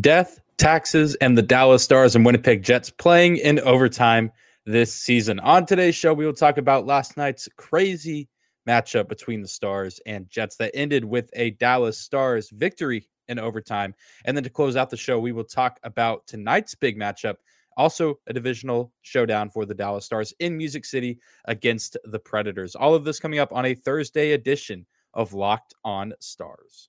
Death, taxes, and the Dallas Stars and Winnipeg Jets playing in overtime this season. On today's show, we will talk about last night's crazy matchup between the Stars and Jets that ended with a Dallas Stars victory in overtime. And then to close out the show, we will talk about tonight's big matchup, also a divisional showdown for the Dallas Stars in Music City against the Predators. All of this coming up on a Thursday edition of Locked On Stars.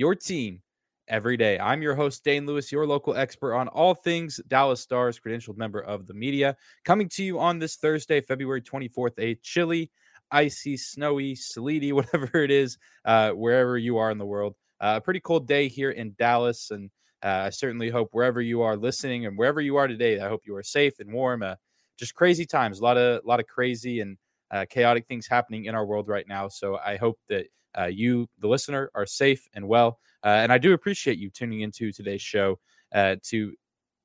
Your team every day. I'm your host, Dane Lewis, your local expert on all things Dallas Stars, credentialed member of the media, coming to you on this Thursday, February 24th, a chilly, icy, snowy, sleety, whatever it is, uh, wherever you are in the world. Uh, a pretty cold day here in Dallas, and uh, I certainly hope wherever you are listening and wherever you are today, I hope you are safe and warm. Uh, just crazy times, a lot of, a lot of crazy and uh, chaotic things happening in our world right now. So I hope that uh, you, the listener, are safe and well. Uh, and I do appreciate you tuning into today's show uh, to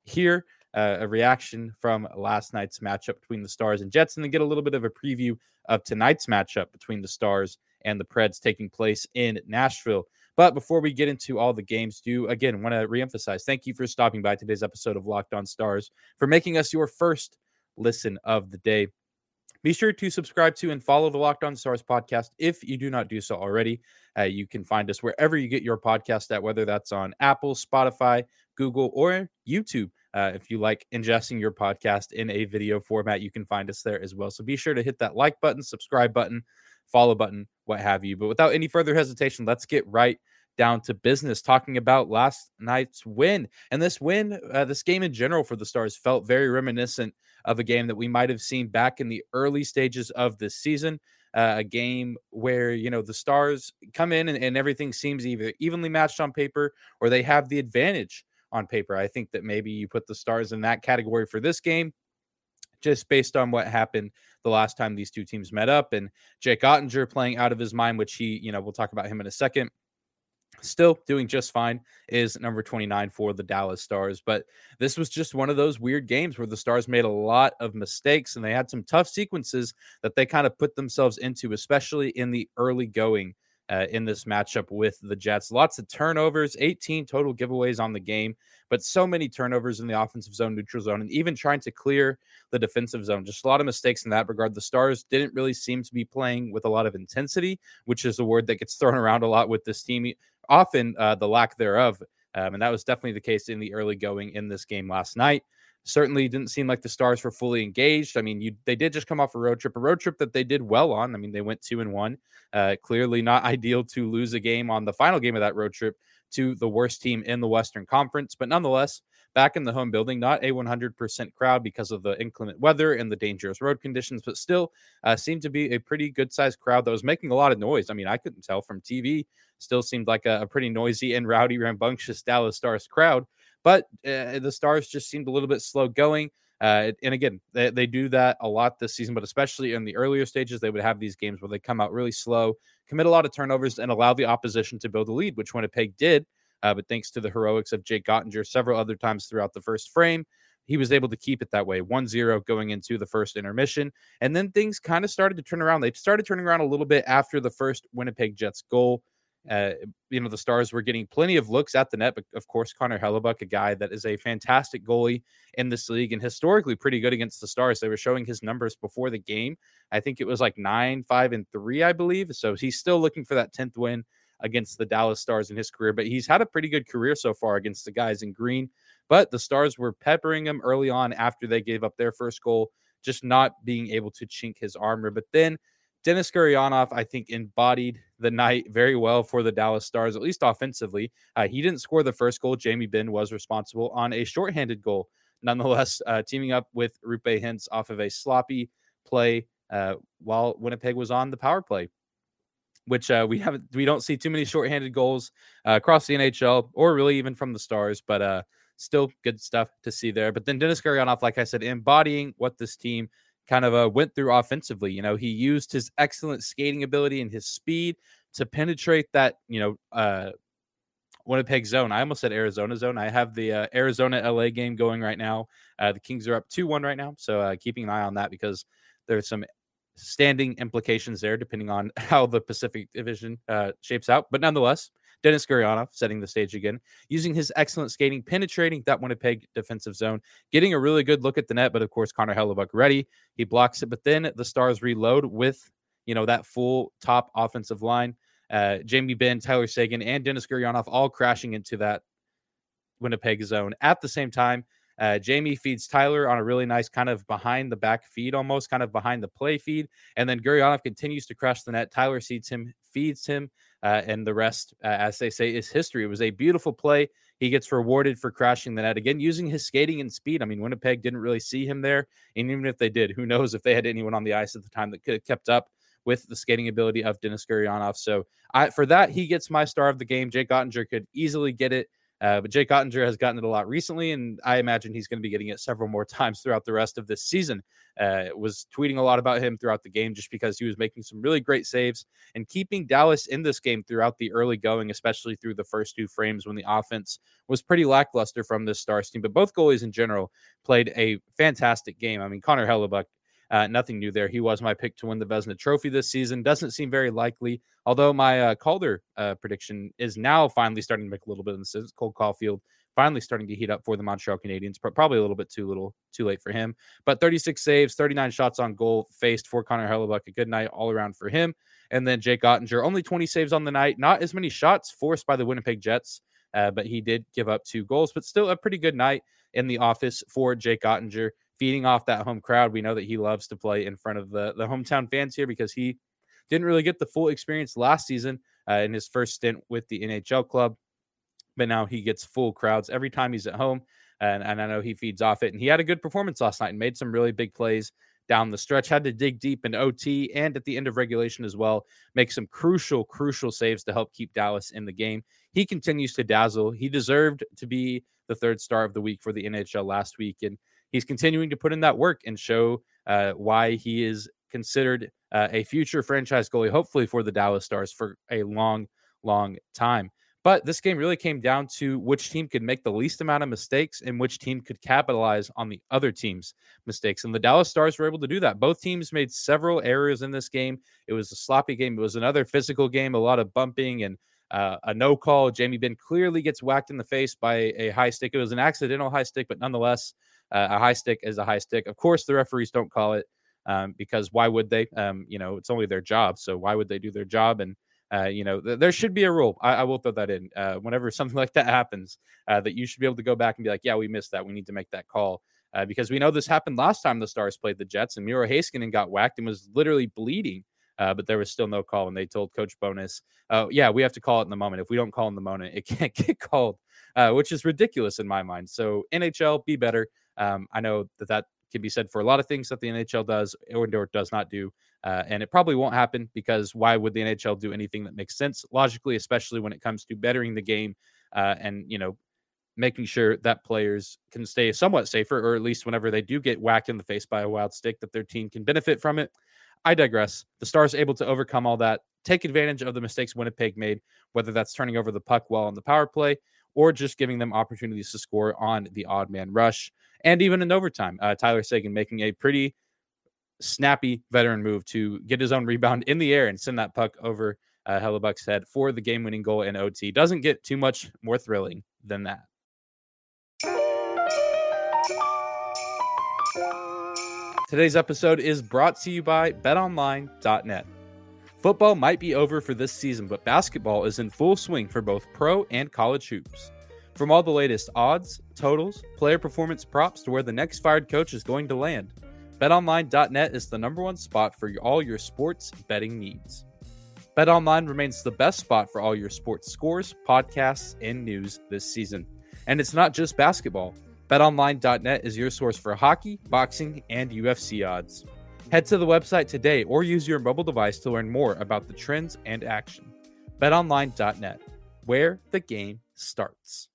hear uh, a reaction from last night's matchup between the Stars and Jets, and then get a little bit of a preview of tonight's matchup between the Stars and the Preds taking place in Nashville. But before we get into all the games, do again want to reemphasize thank you for stopping by today's episode of Locked On Stars, for making us your first listen of the day. Be sure to subscribe to and follow the Locked On Stars podcast if you do not do so already. Uh, you can find us wherever you get your podcast at, whether that's on Apple, Spotify, Google, or YouTube. Uh, if you like ingesting your podcast in a video format, you can find us there as well. So be sure to hit that like button, subscribe button, follow button, what have you. But without any further hesitation, let's get right down to business, talking about last night's win. And this win, uh, this game in general for the Stars felt very reminiscent of a game that we might have seen back in the early stages of this season. Uh, a game where you know the stars come in and, and everything seems either evenly matched on paper or they have the advantage on paper. I think that maybe you put the stars in that category for this game, just based on what happened the last time these two teams met up, and Jake Oettinger playing out of his mind, which he, you know, we'll talk about him in a second still doing just fine is number 29 for the Dallas Stars. But this was just one of those weird games where the Stars made a lot of mistakes and they had some tough sequences that they kind of put themselves into, especially in the early going uh, in this matchup with the Jets. Lots of turnovers, 18 total giveaways on the game, but so many turnovers in the offensive zone, neutral zone, and even trying to clear the defensive zone. Just a lot of mistakes in that regard. The Stars didn't really seem to be playing with a lot of intensity, which is a word that gets thrown around a lot with this team often uh, the lack thereof. Um, and that was definitely the case in the early going in this game last night. Certainly didn't seem like the Stars were fully engaged. I mean, you they did just come off a road trip, a road trip that they did well on. I mean, they went two and one. Uh, clearly not ideal to lose a game on the final game of that road trip to the worst team in the Western Conference, but nonetheless, back in the home building, not a 100% crowd because of the inclement weather and the dangerous road conditions, but still uh, seemed to be a pretty good sized crowd that was making a lot of noise. I mean, I couldn't tell from TV still seemed like a, a pretty noisy and rowdy, rambunctious Dallas Stars crowd. But uh, the Stars just seemed a little bit slow going. Uh, and again, they, they do that a lot this season, but especially in the earlier stages, they would have these games where they come out really slow, commit a lot of turnovers, and allow the opposition to build a lead, which Winnipeg did. Uh, but thanks to the heroics of Jake Oettinger several other times throughout the first frame, he was able to keep it that way 1 0 going into the first intermission. And then things kind of started to turn around. They started turning around a little bit after the first Winnipeg Jets goal. Uh, you know, the Stars were getting plenty of looks at the net, but of course, Connor Hellebuyck a guy that is a fantastic goalie in this league and historically pretty good against the Stars. They were showing his numbers before the game. I think it was like nine, five, and three, I believe. So he's still looking for that 10th win against the Dallas Stars in his career, but he's had a pretty good career so far against the guys in green. But the Stars were peppering him early on after they gave up their first goal, just not being able to chink his armor. But then Denis Gurianov, I think, embodied the night very well for the Dallas Stars, at least offensively. Uh, he didn't score the first goal. Jamie Benn was responsible on a shorthanded goal. Nonetheless, uh, teaming up with Roope Hintz off of a sloppy play uh, while Winnipeg was on the power play. Which uh, we haven't we don't see too many shorthanded goals uh, across the NHL or really even from the Stars, but uh, still good stuff to see there. But then Denis Gurianov, like I said, embodying what this team kind of uh, went through offensively. You know, he used his excellent skating ability and his speed to penetrate that you know uh, Winnipeg zone. I almost said Arizona zone. I have the uh, Arizona LA game going right now. Uh, the Kings are up 2 1 right now. So uh, keeping an eye on that because there's some standing implications there, depending on how the Pacific Division uh, shapes out. But nonetheless, Denis Gurianov setting the stage again, using his excellent skating, penetrating that Winnipeg defensive zone, getting a really good look at the net. But of course, Connor Hellebuyck ready. He blocks it, but then the Stars reload with you know that full top offensive line. Uh, Jamie Benn, Tyler Seguin, and Denis Gurianov all crashing into that Winnipeg zone at the same time. Uh, Jamie feeds Tyler on a really nice kind of behind the back feed, almost kind of behind the play feed. And then Gurianov continues to crush the net. Tyler seeds him, feeds him, uh, and the rest, uh, as they say, is history. It was a beautiful play. He gets rewarded for crashing the net again, using his skating and speed. I mean, Winnipeg didn't really see him there. And even if they did, who knows if they had anyone on the ice at the time that could have kept up with the skating ability of Denis Gurianov. So I, for that, he gets my star of the game. Jake Oettinger could easily get it. Uh, but Jake Oettinger has gotten it a lot recently, and I imagine he's going to be getting it several more times throughout the rest of this season. Uh, was tweeting a lot about him throughout the game just because he was making some really great saves and keeping Dallas in this game throughout the early going, especially through the first two frames when the offense was pretty lackluster from this Stars team. But both goalies in general played a fantastic game. I mean, Connor Hellebuyck uh, nothing new there. He was my pick to win the Vezina Trophy this season. Doesn't seem very likely, although my uh, Calder uh, prediction is now finally starting to make a little bit of sense. Cole Caufield finally starting to heat up for the Montreal Canadiens, but probably a little bit too little, too late for him. But 36 saves, 39 shots on goal faced for Connor Hellebuyck. A good night all around for him. And then Jake Oettinger, only 20 saves on the night. Not as many shots forced by the Winnipeg Jets, uh, but he did give up two goals, but still a pretty good night in the office for Jake Oettinger feeding off that home crowd. We know that he loves to play in front of the, the hometown fans here because he didn't really get the full experience last season uh, in his first stint with the NHL club. But now he gets full crowds every time he's at home. And, and I know he feeds off it. And he had a good performance last night and made some really big plays down the stretch. Had to dig deep in OT and at the end of regulation as well. Make some crucial, crucial saves to help keep Dallas in the game. He continues to dazzle. He deserved to be the third star of the week for the NHL last week. And he's continuing to put in that work and show uh, why he is considered uh, a future franchise goalie, hopefully for the Dallas Stars for a long, long time. But this game really came down to which team could make the least amount of mistakes and which team could capitalize on the other team's mistakes. And the Dallas Stars were able to do that. Both teams made several errors in this game. It was a sloppy game. It was another physical game, a lot of bumping and uh, a no call. Jamie Benn clearly gets whacked in the face by a high stick. It was an accidental high stick, but nonetheless, uh, a high stick is a high stick. Of course, the referees don't call it um, because why would they? Um, you know, it's only their job. So why would they do their job? And uh, you know, th- there should be a rule. I, I will throw that in. Uh, whenever something like that happens, uh, that you should be able to go back and be like, yeah, we missed that. We need to make that call. Uh, because we know this happened last time the Stars played the Jets and Miro Heiskanen got whacked and was literally bleeding. Uh, but there was still no call, and they told Coach Bowness, uh, "Yeah, we have to call it in the moment. If we don't call in the moment, it can't get called," uh, which is ridiculous in my mind. So NHL, be better. Um, I know that that can be said for a lot of things that the NHL does or does not do. Uh, and it probably won't happen because why would the NHL do anything that makes sense logically, especially when it comes to bettering the game uh, and, you know, making sure that players can stay somewhat safer, or at least whenever they do get whacked in the face by a wild stick, that their team can benefit from it. I digress. The Stars able to overcome all that, take advantage of the mistakes Winnipeg made, whether that's turning over the puck well on the power play or just giving them opportunities to score on the odd man rush. And even in overtime, uh, Tyler Seguin making a pretty snappy veteran move to get his own rebound in the air and send that puck over uh, Hellebuyck's head for the game winning goal in OT. Doesn't get too much more thrilling than that. Today's episode is brought to you by betonline.net. Football might be over for this season, but basketball is in full swing for both pro and college hoops. From all the latest odds, totals, player performance props to where the next fired coach is going to land, betonline.net is the number one spot for all your sports betting needs. BetOnline remains the best spot for all your sports scores, podcasts, and news this season. And it's not just basketball. BetOnline.net is your source for hockey, boxing, and UFC odds. Head to the website today or use your mobile device to learn more about the trends and action. BetOnline.net, where the game starts.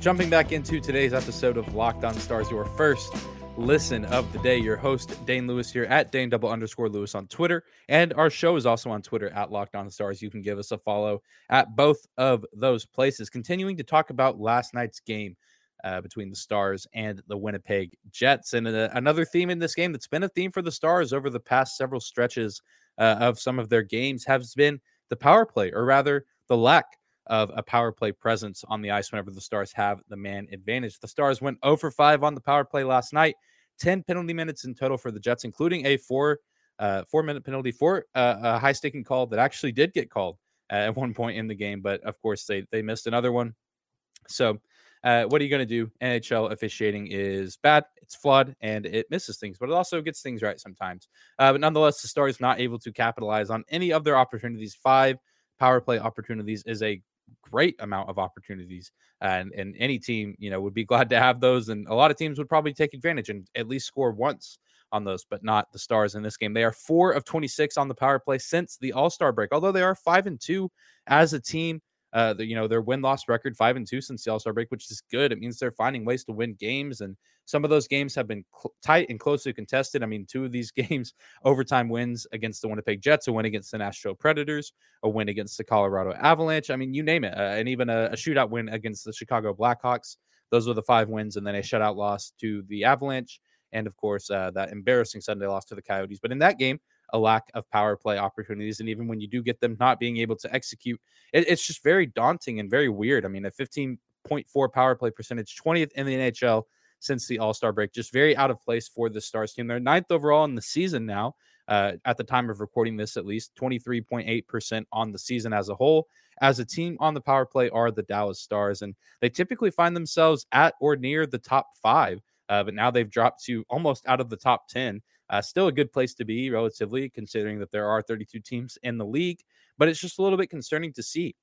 Jumping back into today's episode of Locked On Stars, your first listen of the day. Your host, Dane Lewis, here at Dane double underscore Lewis on Twitter. And our show is also on Twitter at Locked On Stars. You can give us a follow at both of those places. Continuing to talk about last night's game uh, between the Stars and the Winnipeg Jets. And uh, another theme in this game that's been a theme for the Stars over the past several stretches uh, of some of their games has been the power play, or rather, the lack of a power play presence on the ice whenever the Stars have the man advantage. The Stars went over 5 on the power play last night, 10 penalty minutes in total for the Jets, including a four uh, four minute penalty for uh, a high sticking call that actually did get called at one point in the game, but of course they they missed another one. So uh, what are you going to do? NHL officiating is bad, it's flawed, and it misses things, but it also gets things right sometimes. Uh, but nonetheless, the Stars not able to capitalize on any of their opportunities. Five power play opportunities is a great amount of opportunities, and and any team you know would be glad to have those, and a lot of teams would probably take advantage and at least score once on those, but not the Stars in this game. They are four of 26 on the power play since the All Star break, although they are five and two as a team. Uh, the, you know, their win loss record five and two since the All Star break, which is good. It means they're finding ways to win games, and some of those games have been cl- tight and closely contested. I mean, two of these games, overtime wins against the Winnipeg Jets, a win against the Nashville Predators, a win against the Colorado Avalanche. I mean, you name it, uh, and even a, a shootout win against the Chicago Blackhawks. Those were the five wins, and then a shutout loss to the Avalanche, and of course uh, that embarrassing Sunday loss to the Coyotes. But in that game, a lack of power play opportunities. And even when you do get them not being able to execute, it, it's just very daunting and very weird. I mean, a 15.4 power play percentage, 20th in the NHL since the All Star break, just very out of place for the Stars team. They're ninth overall in the season now. Uh, at the time of recording this, at least 23.8% on the season as a whole. As a team on the power play are the Dallas Stars, and they typically find themselves at or near the top five. Uh, but now they've dropped to almost out of the top 10. Uh, still a good place to be, relatively, considering that there are 32 teams in the league, but it's just a little bit concerning to see.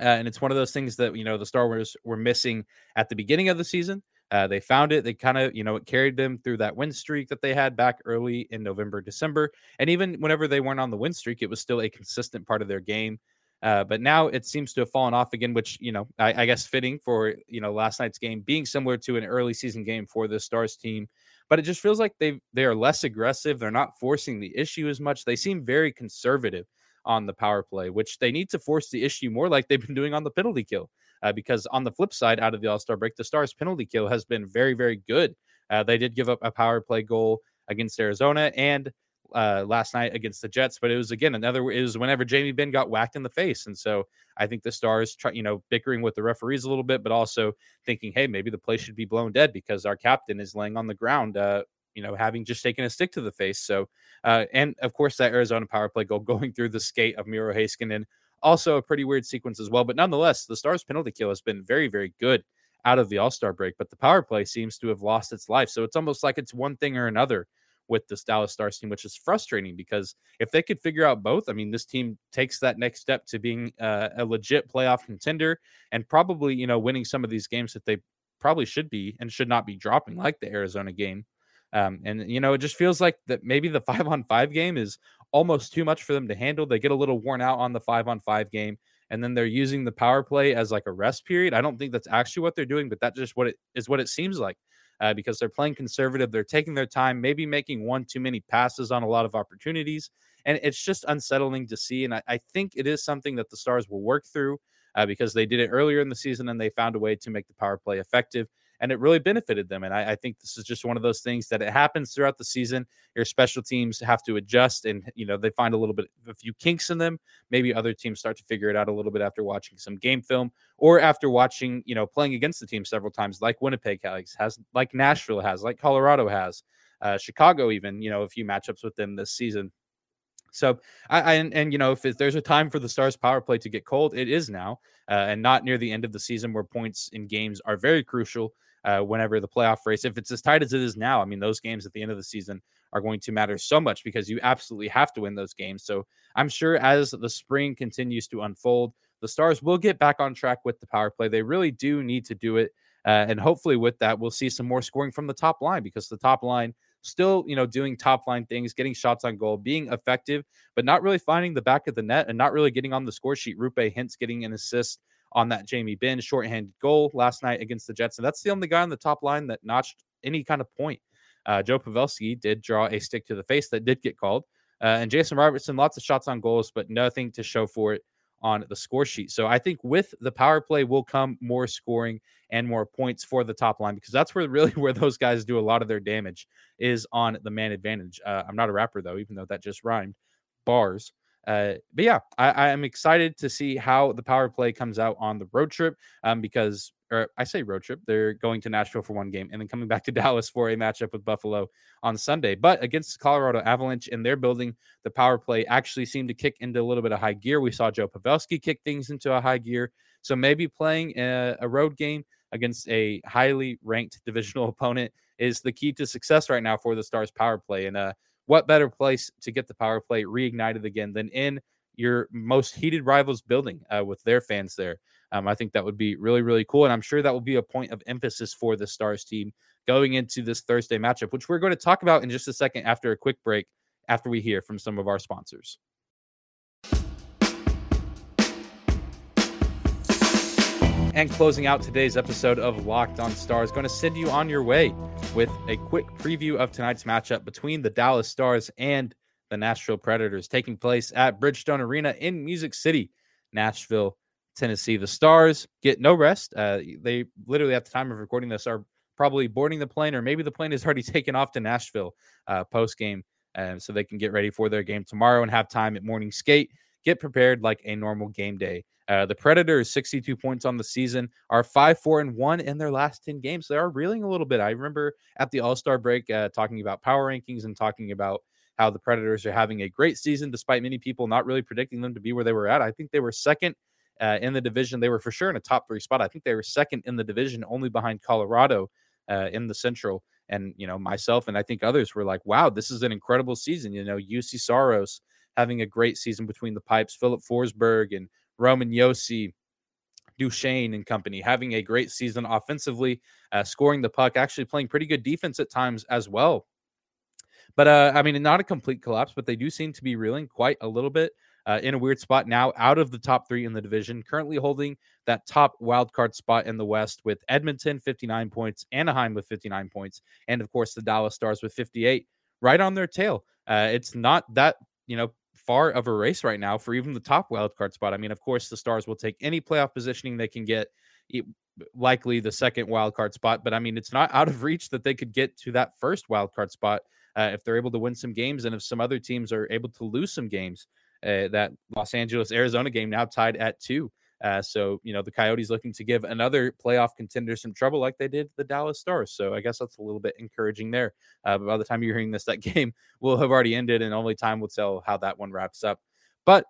Uh, and it's one of those things that, you know, the Star Wars were missing at the beginning of the season. Uh, they found it. They kind of, you know, it carried them through that win streak that they had back early in November, December. And even whenever they weren't on the win streak, it was still a consistent part of their game. Uh, but now it seems to have fallen off again, which you know I, I, guess fitting for you know last night's game being similar to an early season game for the Stars team but it just feels like they they are less aggressive. They're not forcing the issue as much. They seem very conservative on the power play, which they need to force the issue more like they've been doing on the penalty kill. Uh, because on the flip side, out of the All Star break, the Stars penalty kill has been very very good. Uh, they did give up a power play goal against Arizona and uh, last night against the Jets, but it was again another. It was whenever Jamie Benn got whacked in the face, and so I think the Stars try, you know, bickering with the referees a little bit, but also thinking, hey, maybe the play should be blown dead because our captain is laying on the ground, uh, you know, having just taken a stick to the face. So, uh, and of course that Arizona power play goal going through the skate of Miro Heiskanen, also a pretty weird sequence as well. But nonetheless, the Stars penalty kill has been very, very good out of the All Star break, but the power play seems to have lost its life. So it's almost like it's one thing or another with this Dallas Stars team, which is frustrating because if they could figure out both, I mean, this team takes that next step to being uh, a legit playoff contender and probably, you know, winning some of these games that they probably should be and should not be dropping, like the Arizona game. Um, and you know, it just feels like that maybe the five on five game is almost too much for them to handle. They get a little worn out on the five on five game, and then they're using the power play as like a rest period. I don't think that's actually what they're doing, but that's just what it is what it seems like uh, because they're playing conservative. They're taking their time, maybe making one too many passes on a lot of opportunities. And it's just unsettling to see. And I, I think it is something that the Stars will work through uh, because they did it earlier in the season and they found a way to make the power play effective and it really benefited them. And I, I, think this is just one of those things that it happens throughout the season. Your special teams have to adjust, and you know they find a little bit a few kinks in them. Maybe other teams start to figure it out a little bit after watching some game film or after watching, you know, playing against the team several times, like Winnipeg has, has like Nashville has, like Colorado has, uh, Chicago even, you know, a few matchups with them this season. So I, I and, and, you know if there's a time for the Stars power play to get cold, it is now, uh, and not near the end of the season where points in games are very crucial uh, whenever the playoff race, if it's as tight as it is now, I mean, those games at the end of the season are going to matter so much because you absolutely have to win those games. So I'm sure as the spring continues to unfold, the Stars will get back on track with the power play. They really do need to do it. Uh, and hopefully, with that, we'll see some more scoring from the top line because the top line still, you know, doing top line things, getting shots on goal, being effective, but not really finding the back of the net and not really getting on the score sheet. Roope Hintz getting an assist on that Jamie Benn shorthanded goal last night against the Jets. And that's the only guy on the top line that notched any kind of point. Uh, Joe Pavelski did draw a stick to the face that did get called. Uh, and Jason Robertson, lots of shots on goals, but nothing to show for it on the score sheet. So I think with the power play will come more scoring and more points for the top line because that's where really where those guys do a lot of their damage is on the man advantage. Uh, I'm not a rapper though, even though that just rhymed. Bars. Uh, but yeah, I, am excited to see how the power play comes out on the road trip um, because, or I say road trip, they're going to Nashville for one game and then coming back to Dallas for a matchup with Buffalo on Sunday. But against Colorado Avalanche in their building, the power play actually seemed to kick into a little bit of high gear. We saw Joe Pavelski kick things into a high gear. So maybe playing a, a road game against a highly ranked divisional opponent is the key to success right now for the Stars power play. And uh, what better place to get the power play reignited again than in your most heated rivals building uh, with their fans there? Um, I think that would be really, really cool. And I'm sure that will be a point of emphasis for the Stars team going into this Thursday matchup, which we're going to talk about in just a second after a quick break, after we hear from some of our sponsors. And closing out today's episode of Locked on Stars, going to send you on your way with a quick preview of tonight's matchup between the Dallas Stars and the Nashville Predators, taking place at Bridgestone Arena in Music City, Nashville, Tennessee. The Stars get no rest. Uh, they literally, at the time of recording this, are probably boarding the plane, or maybe the plane is already taken off to Nashville uh, post game, um, so they can get ready for their game tomorrow and have time at morning skate. Get prepared like a normal game day uh, the Predators, 62 points on the season, are 5 4 and 1 in their last 10 games. They are reeling a little bit. I remember at the All Star break uh, talking about power rankings and talking about how the Predators are having a great season, despite many people not really predicting them to be where they were at. I think they were second uh, in the division. They were for sure in a top three spot. I think they were second in the division, only behind Colorado uh, in the Central. And, you know, myself and I think others were like, wow, this is an incredible season. You know, Juuse Saros having a great season between the pipes, Filip Forsberg and Roman Josi, Duchene and company having a great season offensively, uh, scoring the puck, actually playing pretty good defense at times as well. But uh, I mean, not a complete collapse, but they do seem to be reeling quite a little bit uh, in a weird spot now, out of the top three in the division, currently holding that top wild card spot in the West with Edmonton 59 points, Anaheim with 59 points, and of course the Dallas Stars with 58, right on their tail. Uh, it's not that you know far of a race right now for even the top wild card spot. I mean, of course, the Stars will take any playoff positioning they can get, likely the second wild card spot. But I mean, it's not out of reach that they could get to that first wild card spot uh, if they're able to win some games and if some other teams are able to lose some games. Uh, that Los Angeles Arizona game now tied at two. Uh, so, you know, the Coyotes looking to give another playoff contender some trouble like they did the Dallas Stars. So I guess that's a little bit encouraging there. Uh, but by the time you're hearing this, that game will have already ended and only time will tell how that one wraps up. But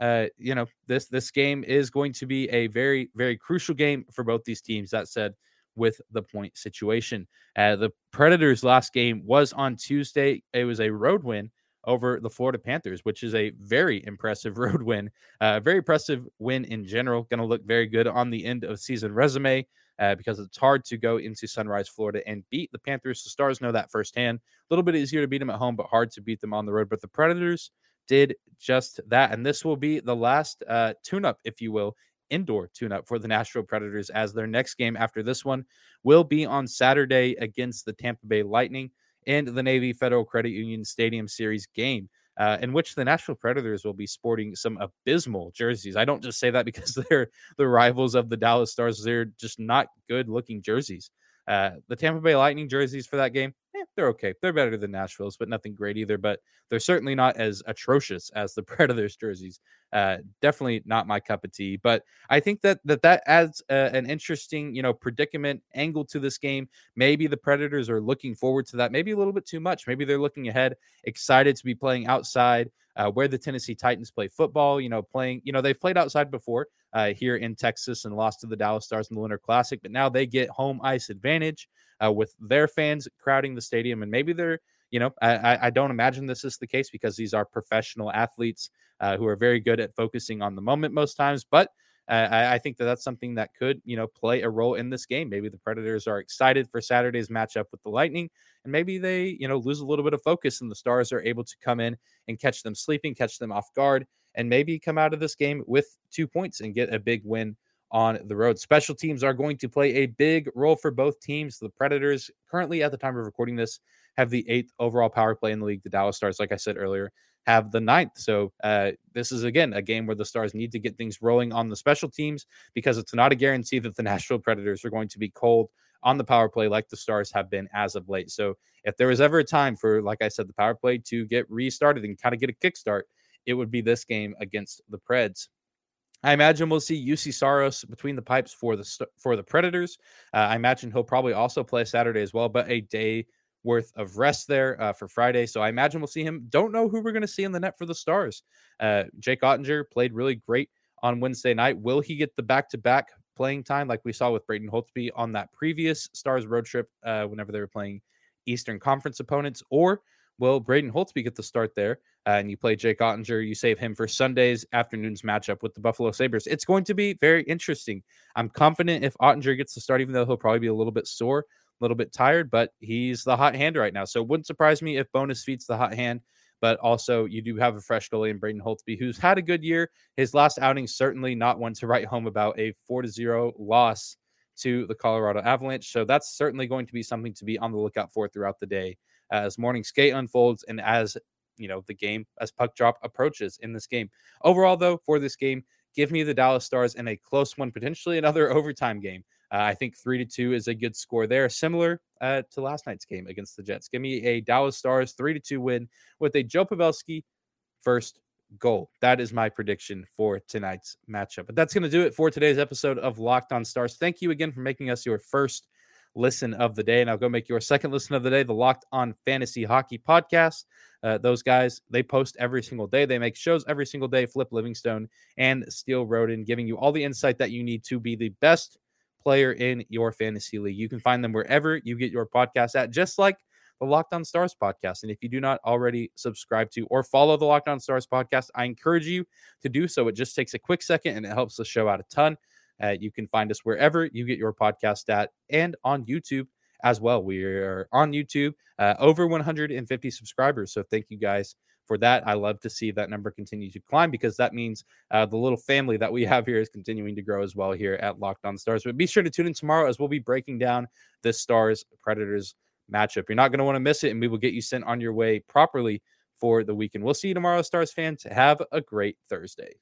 uh, you know, this this game is going to be a very, very crucial game for both these teams. That said, with the point situation. Uh, the Predators' last game was on Tuesday. It was a road win over the Florida Panthers, which is a very impressive road win. A uh, very impressive win in general. Going to look very good on the end of season resume uh, because it's hard to go into Sunrise, Florida and beat the Panthers. The Stars know that firsthand. A little bit easier to beat them at home, but hard to beat them on the road. But the Predators did just that. And this will be the last uh, tune up, if you will, indoor tune up for the Nashville Predators as their next game after this one will be on Saturday against the Tampa Bay Lightning and the Navy Federal Credit Union Stadium Series game. Uh, in which the Nashville Predators will be sporting some abysmal jerseys. I don't just say that because they're the rivals of the Dallas Stars. They're just not good looking jerseys. Uh, the Tampa Bay Lightning jerseys for that game, eh, they're okay. They're better than Nashville's, but nothing great either. But they're certainly not as atrocious as the Predators jerseys. Uh, definitely not my cup of tea. But I think that that that adds uh, an interesting, you know, predicament angle to this game. Maybe the Predators are looking forward to that. Maybe a little bit too much. Maybe they're looking ahead, excited to be playing outside. Uh, where the Tennessee Titans play football, you know, playing, you know, they've played outside before uh, here in Texas and lost to the Dallas Stars in the Winter Classic, but now they get home ice advantage uh, with their fans crowding the stadium, and maybe they're you know, I, I don't imagine this is the case because these are professional athletes uh, who are very good at focusing on the moment most times. But Uh, I, I, think that that's something that could, you know, play a role in this game. Maybe the Predators are excited for Saturday's matchup with the Lightning, and maybe they, you know, lose a little bit of focus, and the Stars are able to come in and catch them sleeping, catch them off guard, and maybe come out of this game with two points and get a big win on the road. Special teams are going to play a big role for both teams. The Predators, currently at the time of recording this, have the eighth overall power play in the league. The Dallas Stars, like I said earlier, have the ninth. So uh, this is again a game where the Stars need to get things rolling on the special teams because it's not a guarantee that the Nashville Predators are going to be cold on the power play like the Stars have been as of late. So if there was ever a time for, like I said, the power play to get restarted and kind of get a kickstart, it would be this game against the Preds. I imagine we'll see Juuse Saros between the pipes for the for the Predators. Uh, I imagine he'll probably also play Saturday as well, but a day worth of rest there uh, for Friday. So I imagine we'll see him. Don't know who we're going to see in the net for the Stars. Uh, Jake Oettinger played really great on Wednesday night. Will he get the back to back playing time like we saw with Braden Holtby on that previous Stars road trip uh, whenever they were playing Eastern Conference opponents? Or will Braden Holtby get the start there? Uh, and you play Jake Oettinger, you save him for Sunday's afternoon's matchup with the Buffalo Sabres. It's going to be very interesting. I'm confident if Oettinger gets the start, even though he'll probably be a little bit sore, a little bit tired, but he's the hot hand right now. So it wouldn't surprise me if Bowness feeds the hot hand. But also, you do have a fresh goalie in Braden Holtby, who's had a good year. His last outing certainly not one to write home about a four to zero loss to the Colorado Avalanche. So that's certainly going to be something to be on the lookout for throughout the day as morning skate unfolds and as you know the game as puck drop approaches in this game. Overall, though, for this game, give me the Dallas Stars in a close one, potentially another overtime game. Uh, I think three to two is a good score there, similar uh, to last night's game against the Jets. Give me a Dallas Stars three to two win with a Joe Pavelski first goal. That is my prediction for tonight's matchup. But that's going to do it for today's episode of Locked On Stars. Thank you again for making us your first listen of the day. And I'll go make your second listen of the day, the Locked On Fantasy Hockey Podcast. Uh, those guys, they post every single day. They make shows every single day. Flip Livingstone and Steele Roden, giving you all the insight that you need to be the best player in your fantasy league. You can find them wherever you get your podcast at, just like the Locked On Stars podcast. And if you do not already subscribe to or follow the Locked On Stars podcast, I encourage you to do so. It just takes a quick second and it helps the show out a ton. Uh, you can find us wherever you get your podcast at and on YouTube as well. We are on YouTube, uh, over 150 subscribers. So thank you guys for that. I love to see that number continue to climb because that means uh, the little family that we have here is continuing to grow as well here at Locked On Stars. But be sure to tune in tomorrow as we'll be breaking down this Stars Predators matchup. You're not going to want to miss it, and we will get you sent on your way properly for the weekend. We'll see you tomorrow, Stars fans. Have a great Thursday.